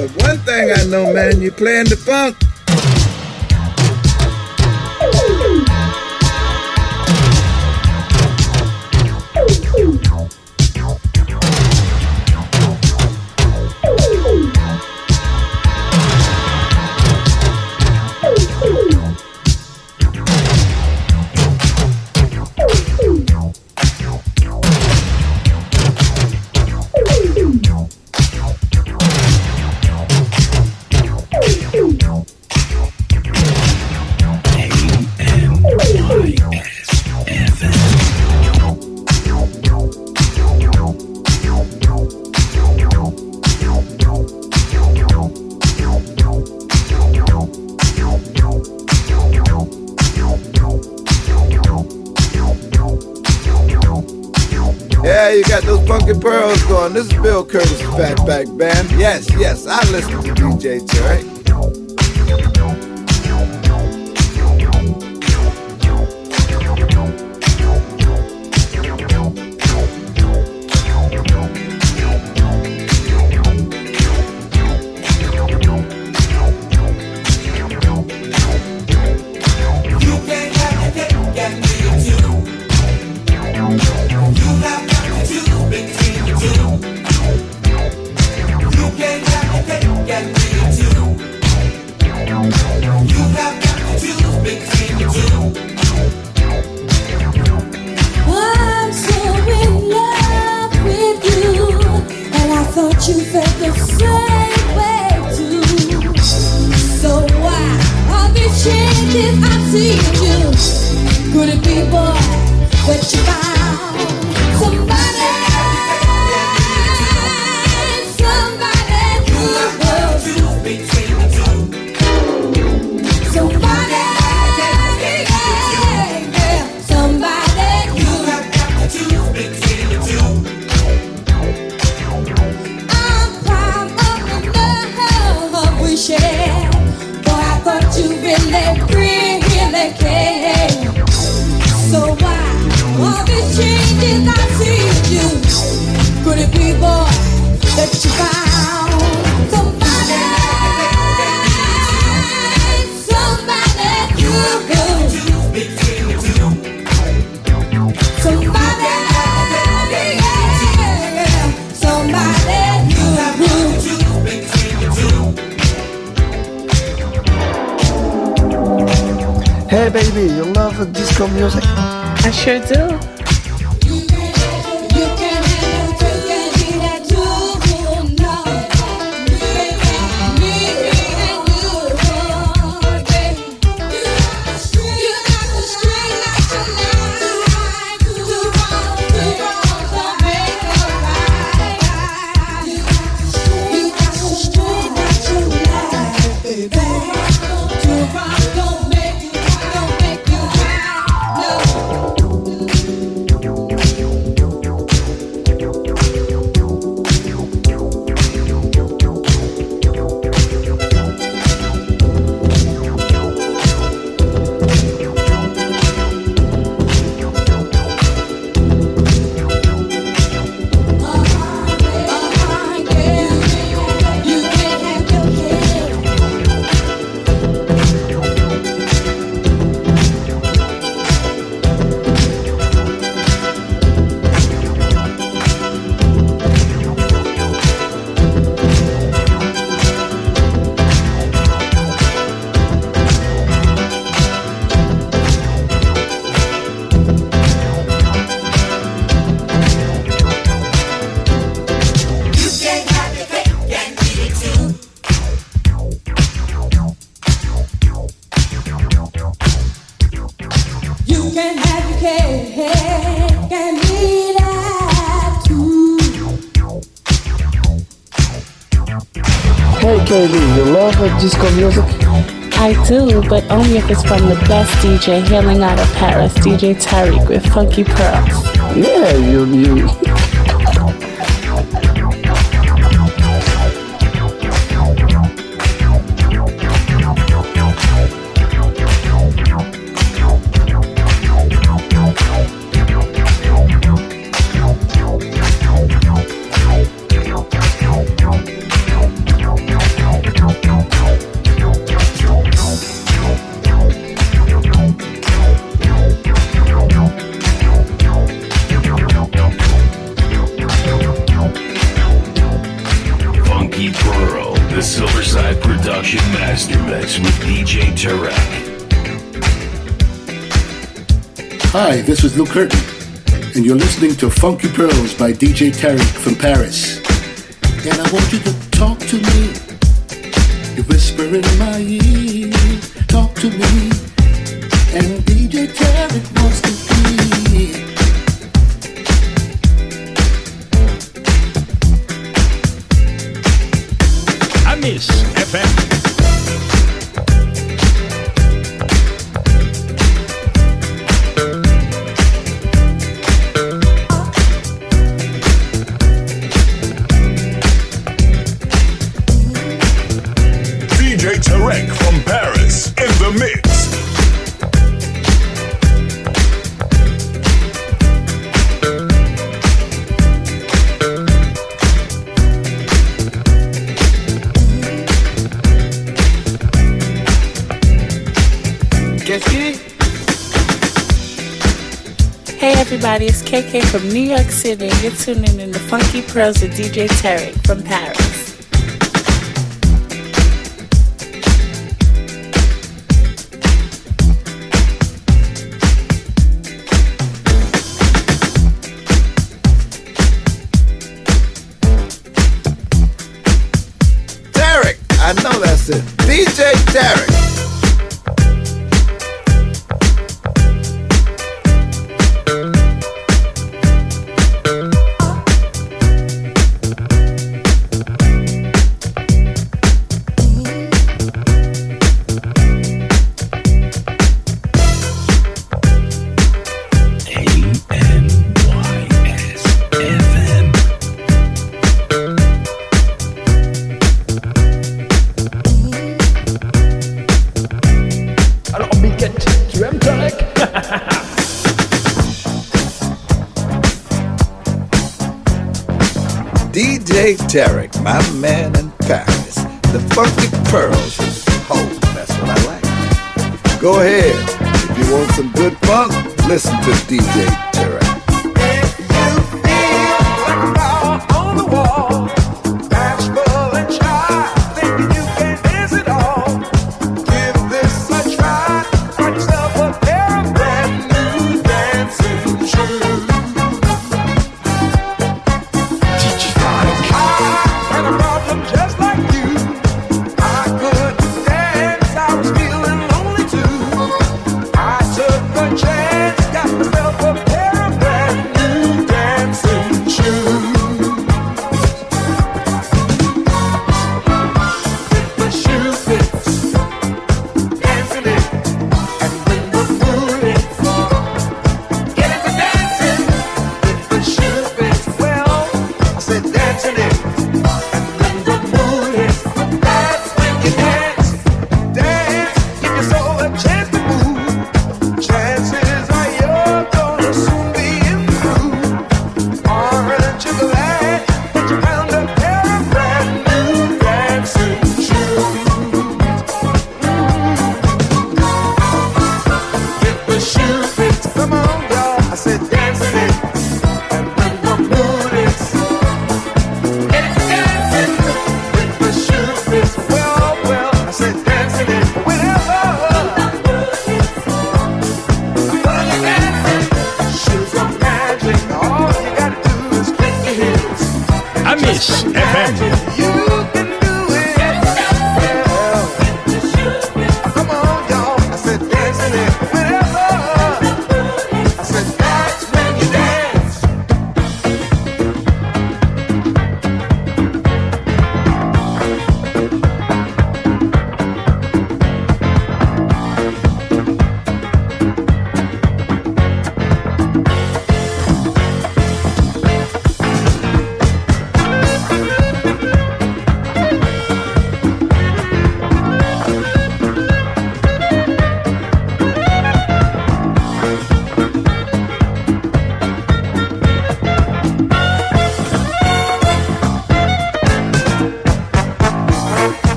But one thing I know, man, you playing the funk. Pearl's gone. This is Bill Curtis Fatback Band. Yes, yes, I listen to DJ Cherry. disco music? I do, but only if it's from the best DJ hailing out of Paris, DJ Tarek with Funky Pearls. Yeah, you, you and you're listening to Funky Pearls by DJ Tarek from Paris. And I want you to talk to me. You whisper in my ear, talk to me. And DJ Tarek wants to be. Amis FM. Everybody, it's KK from New York City, and you're tuning in to Funky Pearls with DJ Tarek from Paris. DJ Derek, my man in Paris. The Funky Pearls. Oh, that's what I like. Go ahead. If you want some good funk, listen to DJ Derek.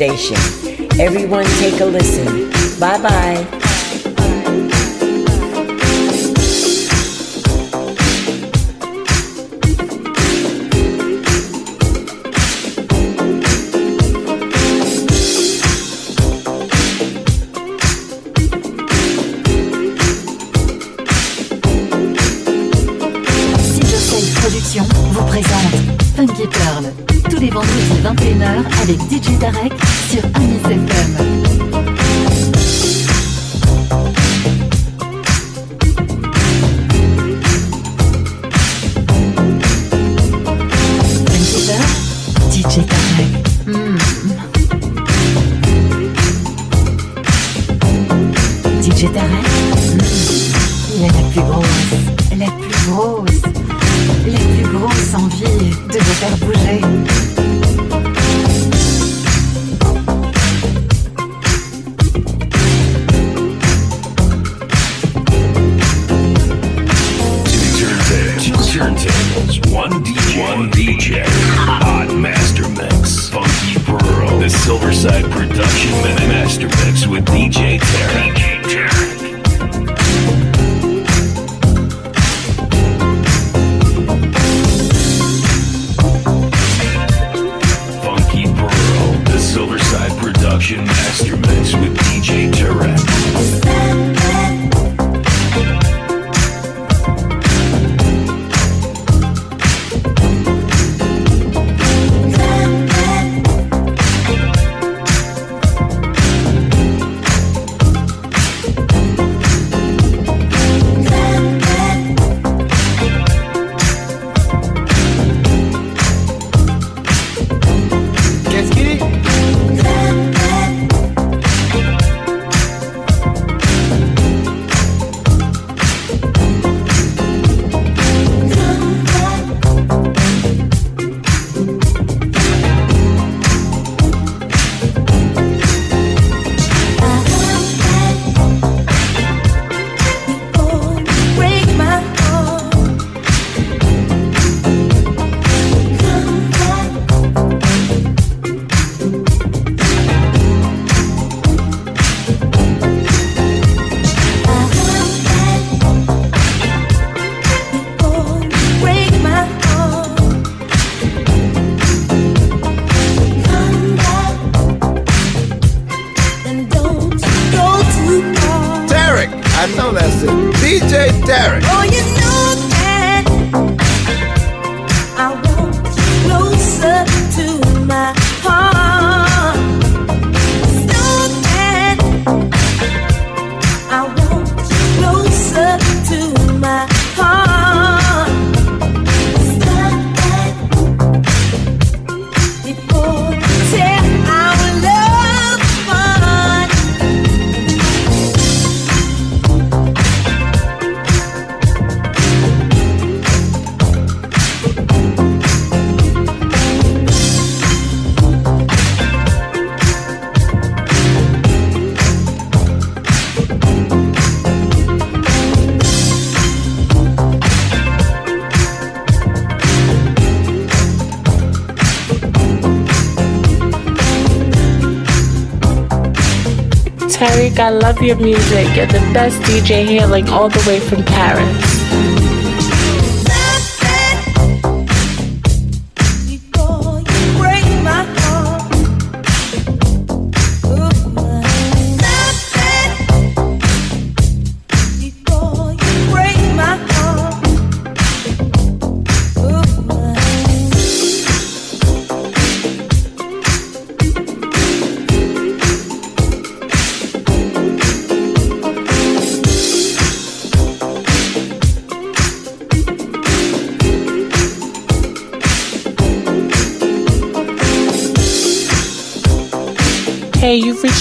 station. Everyone, take a listen. Bye bye. 21h avec DJ Tarek sur Amis FM. I love your music. You're the best DJ here, like all the way from Paris.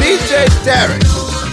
DJ Tarek.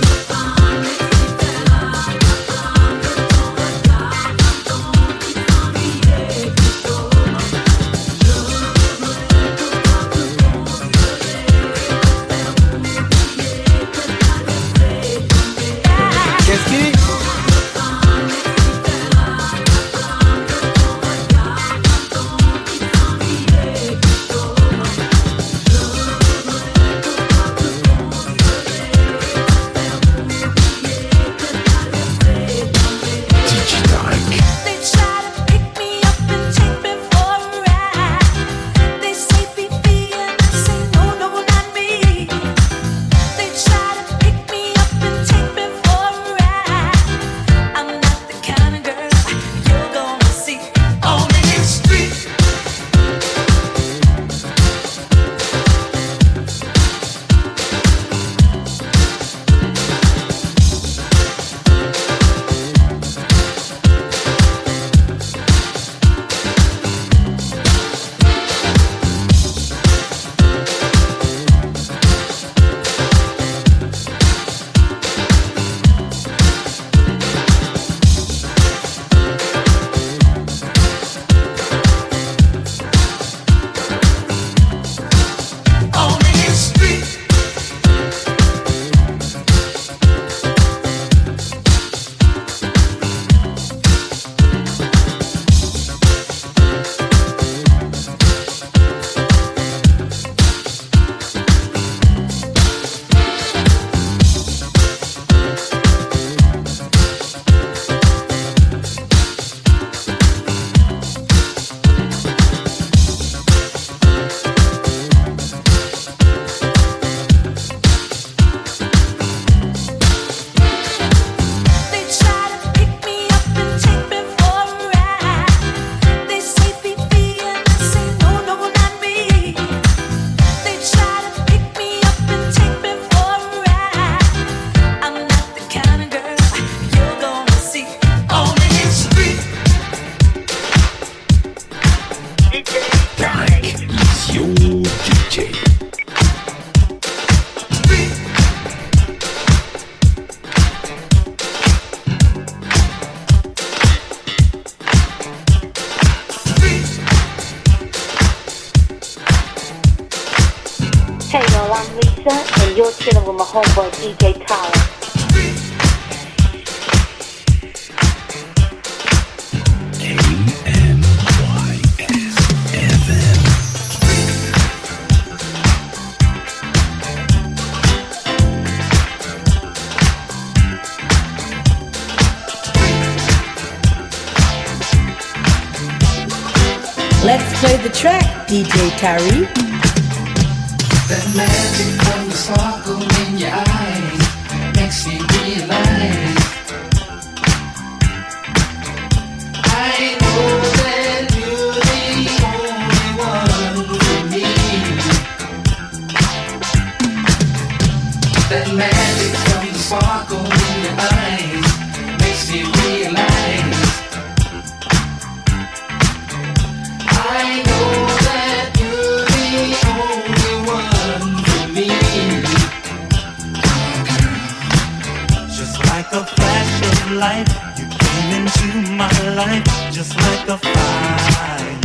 You came into my life just like a fire.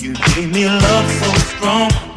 You gave me love so strong.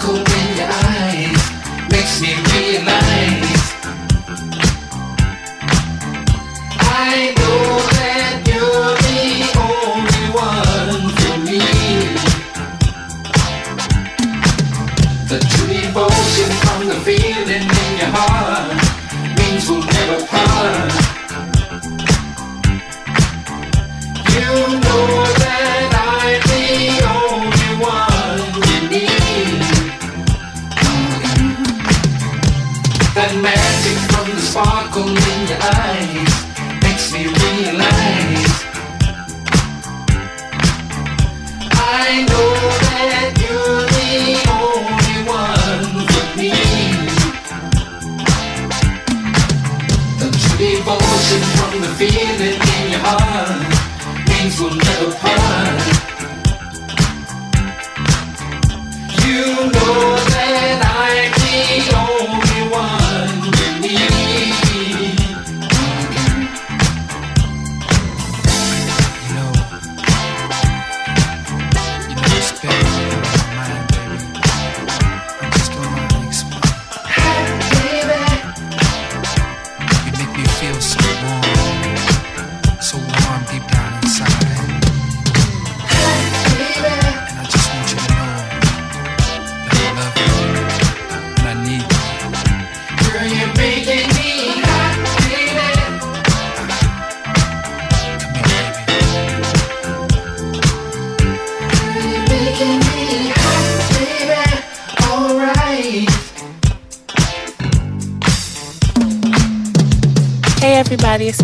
Cool.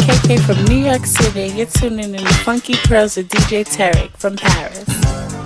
KK from New York City. You're tuning in to Funky Pearls with DJ Tarek from Paris.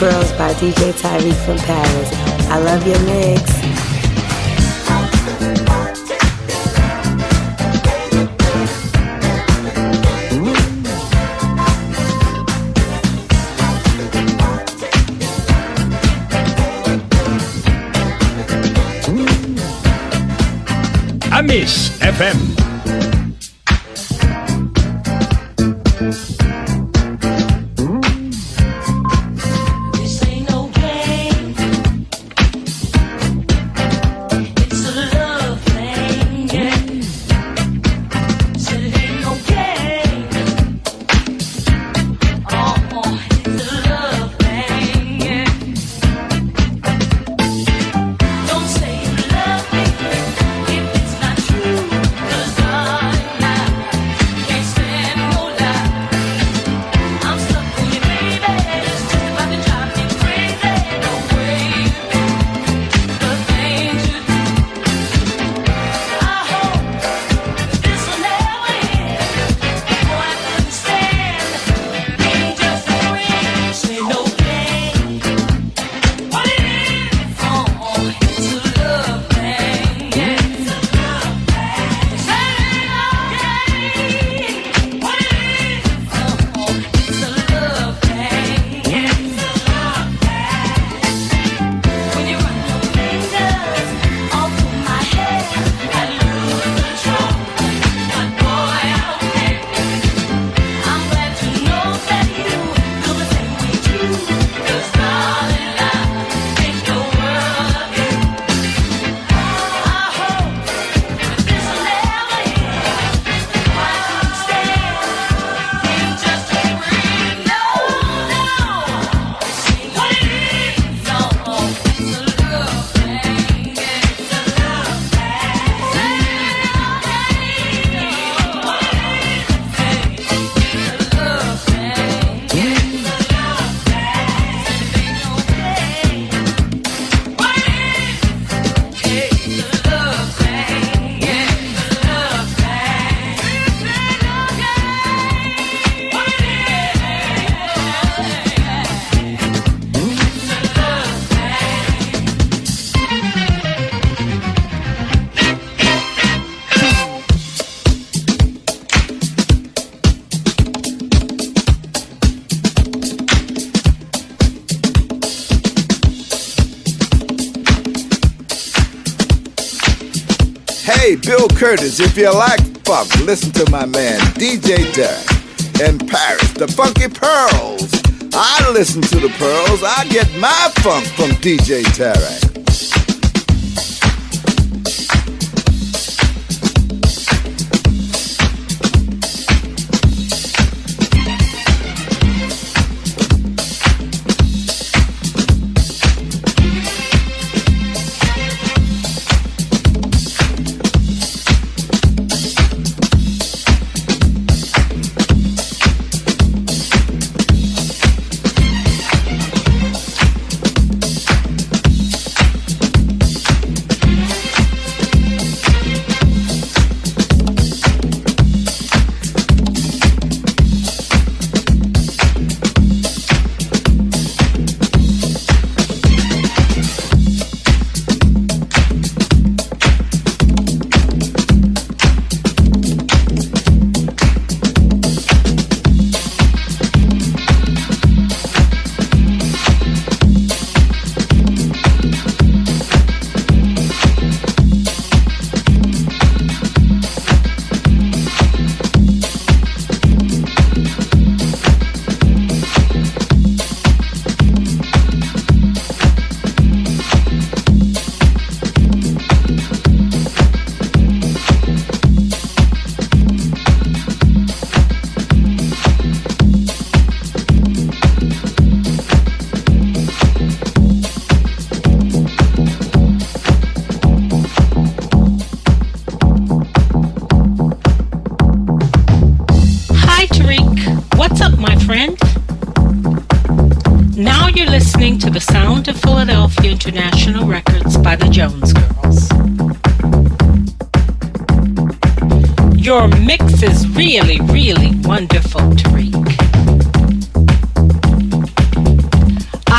Pearls by DJ Tarek from Paris. I love your mix. Miss FM Curtis. If you like funk, listen to my man DJ Tarek in Paris, the Funky Pearls. I listen to the Pearls. I get my funk from DJ Tarek.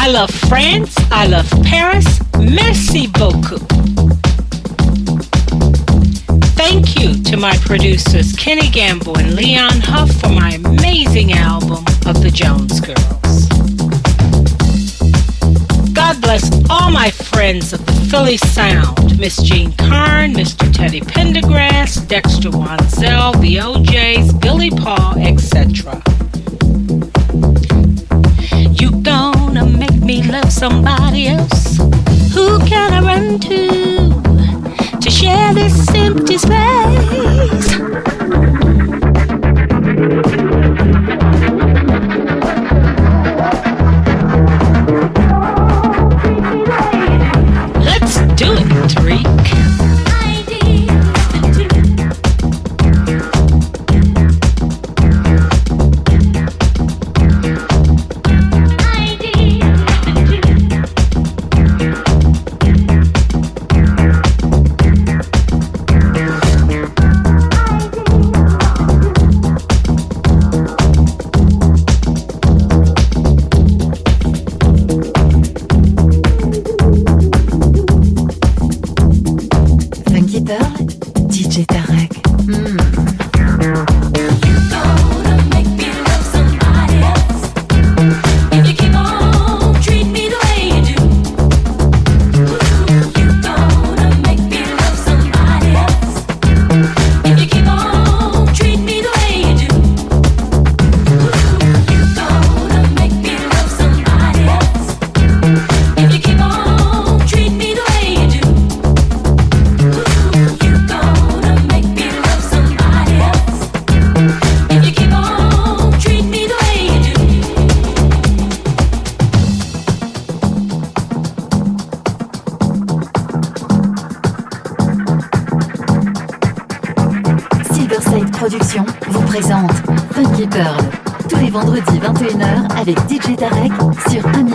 I love France. I love Paris. Merci beaucoup. Thank you to my producers Kenny Gamble and Leon Huff for my amazing album of the Jones Girls. God bless all my friends of the Philly Sound Miss Jean Carn, Mr. Teddy Pendergrass, Dexter Wansel, the O'Jays, Billy Paul, etc. You gonna make me love somebody else? Who can I run to to share this empty space? Let's do it, Tarek. Avec DJ Tarek sur Amis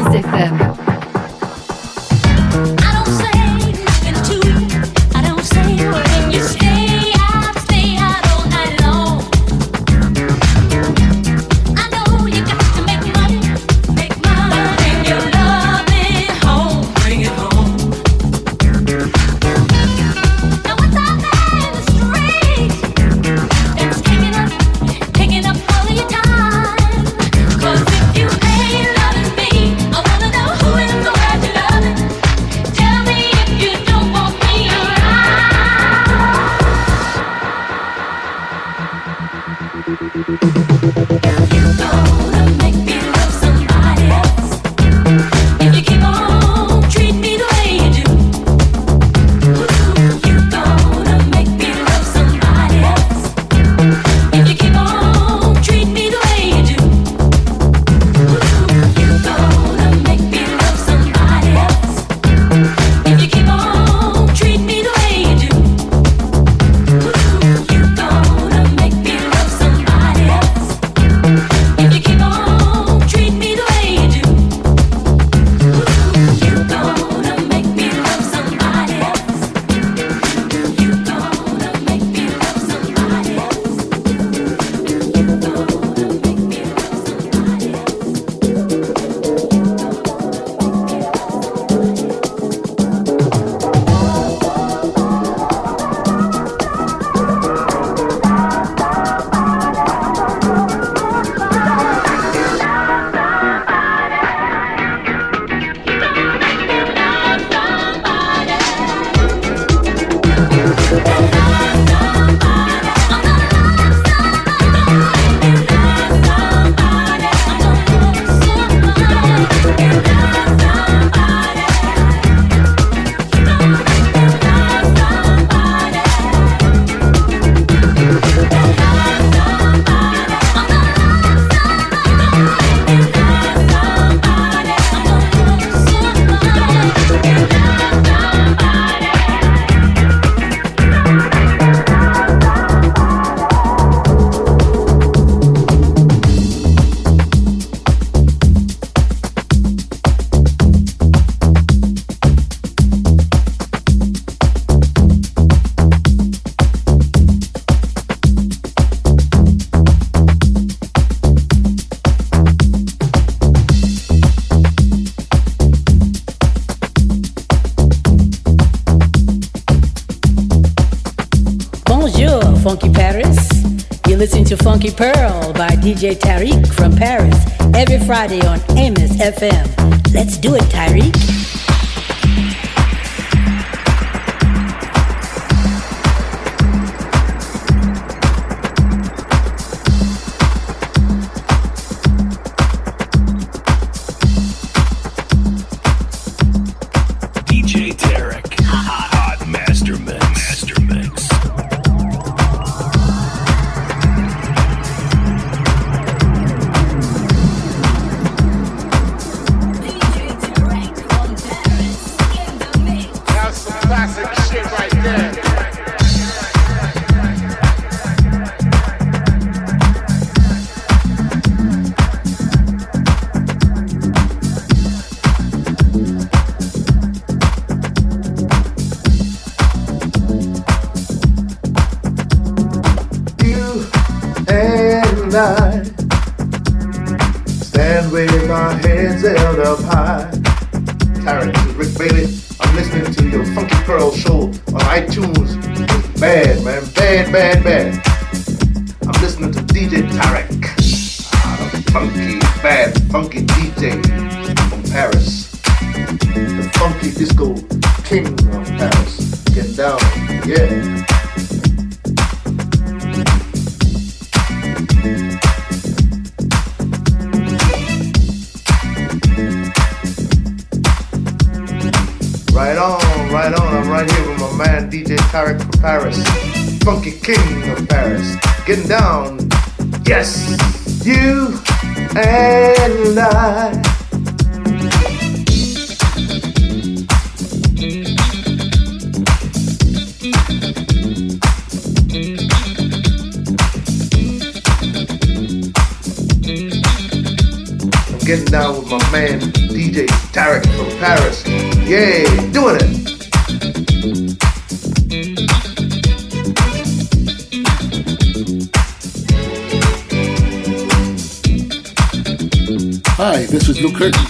Hi, this is Luke Curtin,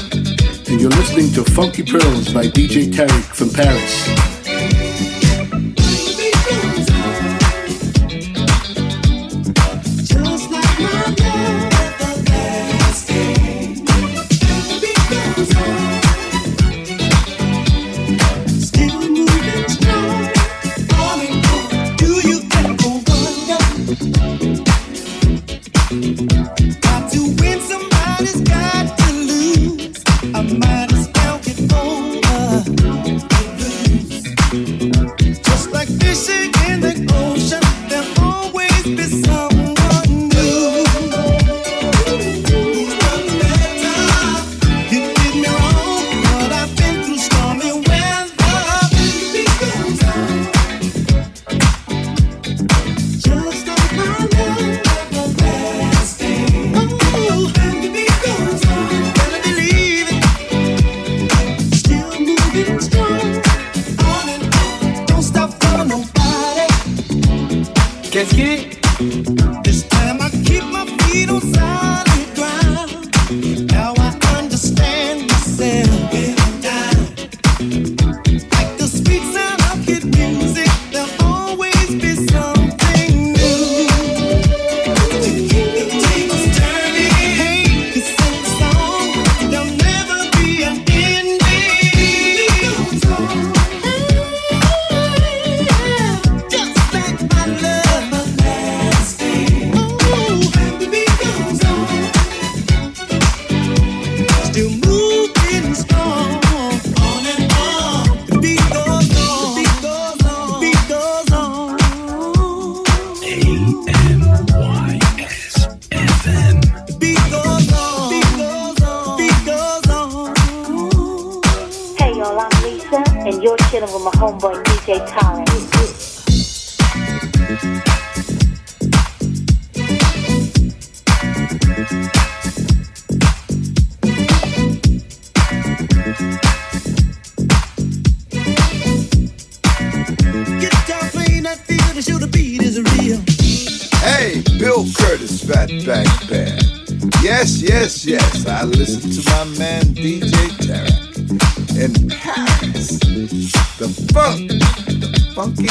and you're listening to Funky Pearls by DJ Tarek from Paris. I listen to my man DJ Tarek in Paris. The funk, the funky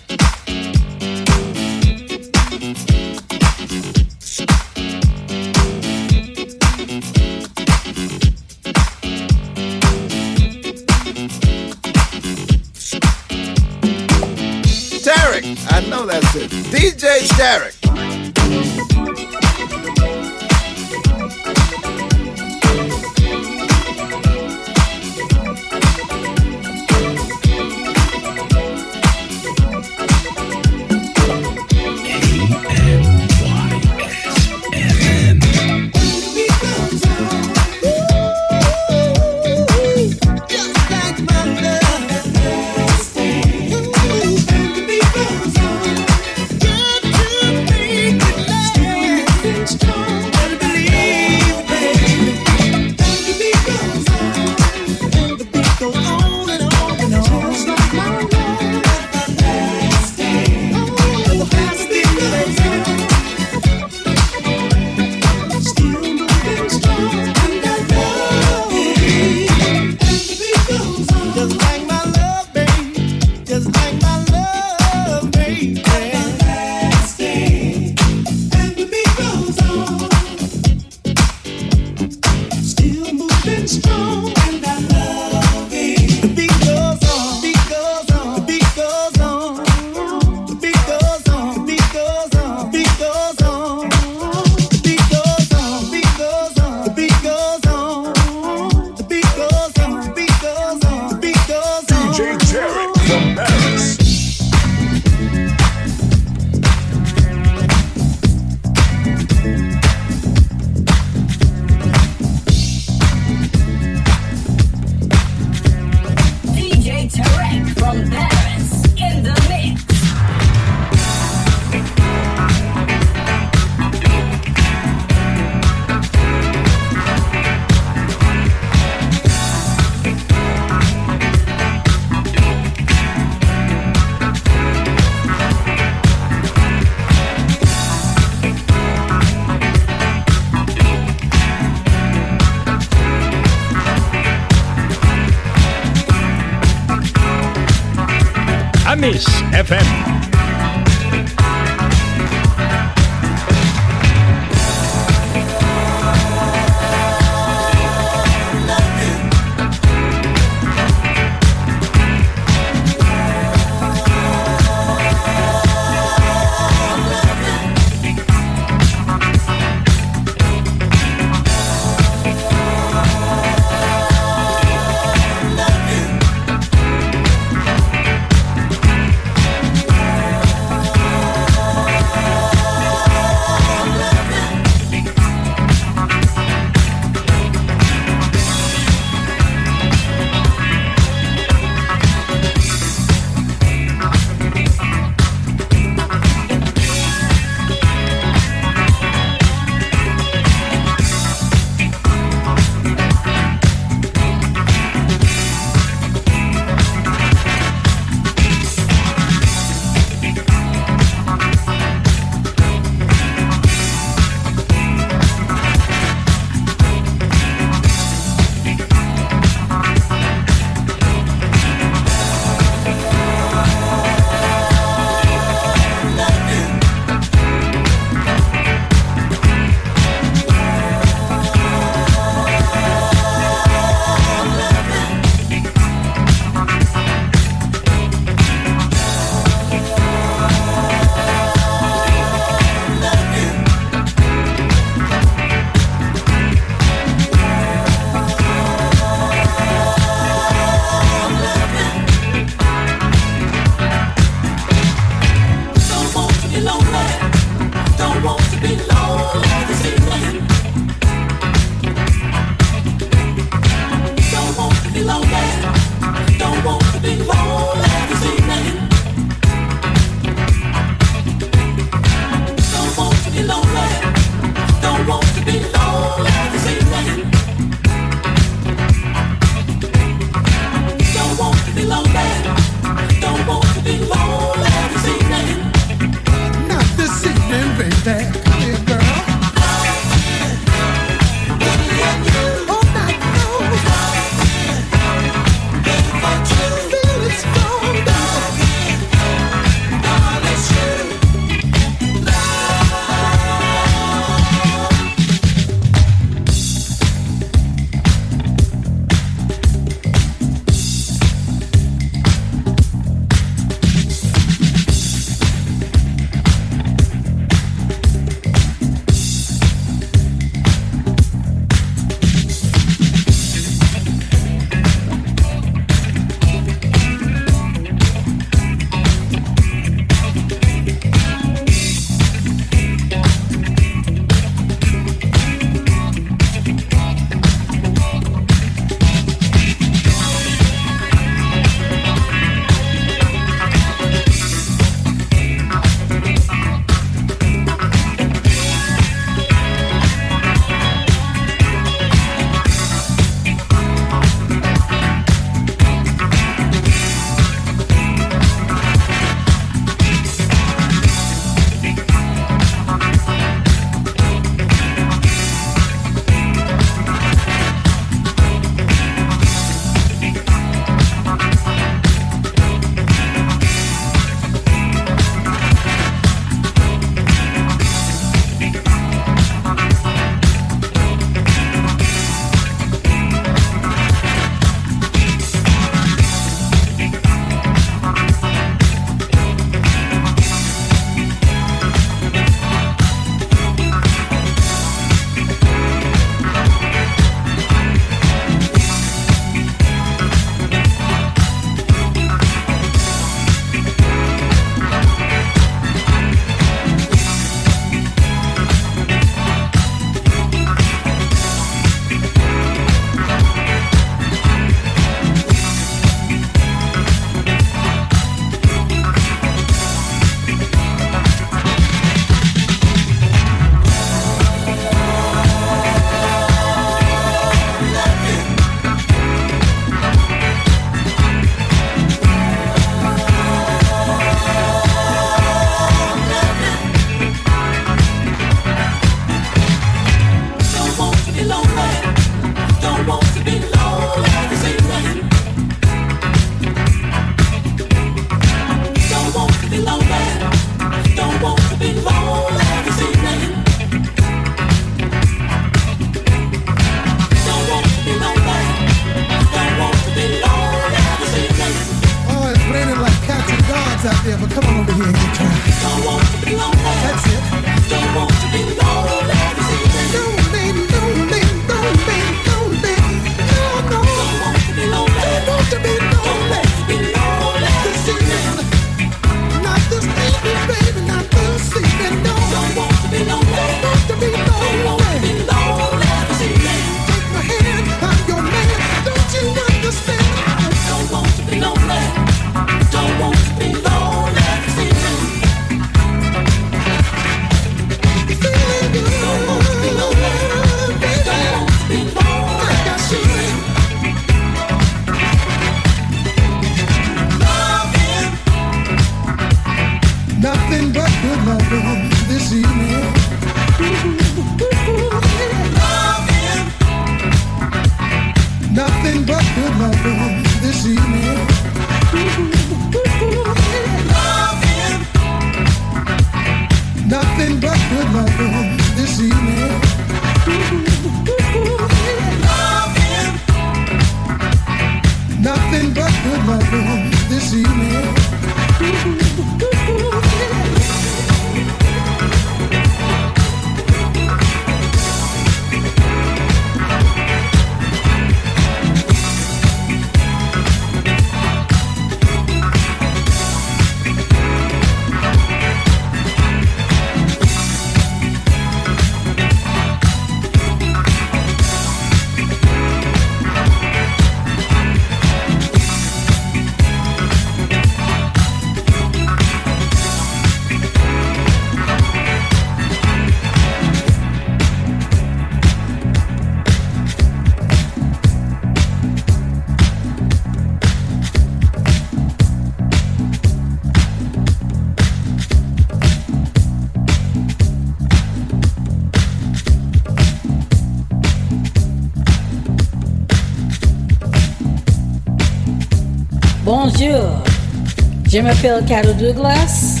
Jim Appelicado Douglas.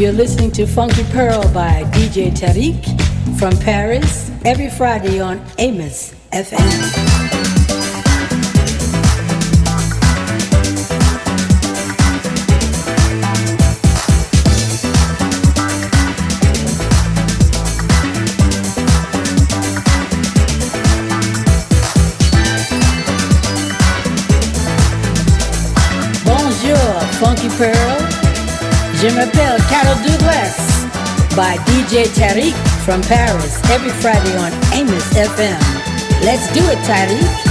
You're listening to Funky Pearl by DJ Tarek from Paris every Friday on Amos FM. Je m'appelle Carol Douglas by DJ Tarek from Paris every Friday on Amos FM. Let's do it, Tarek.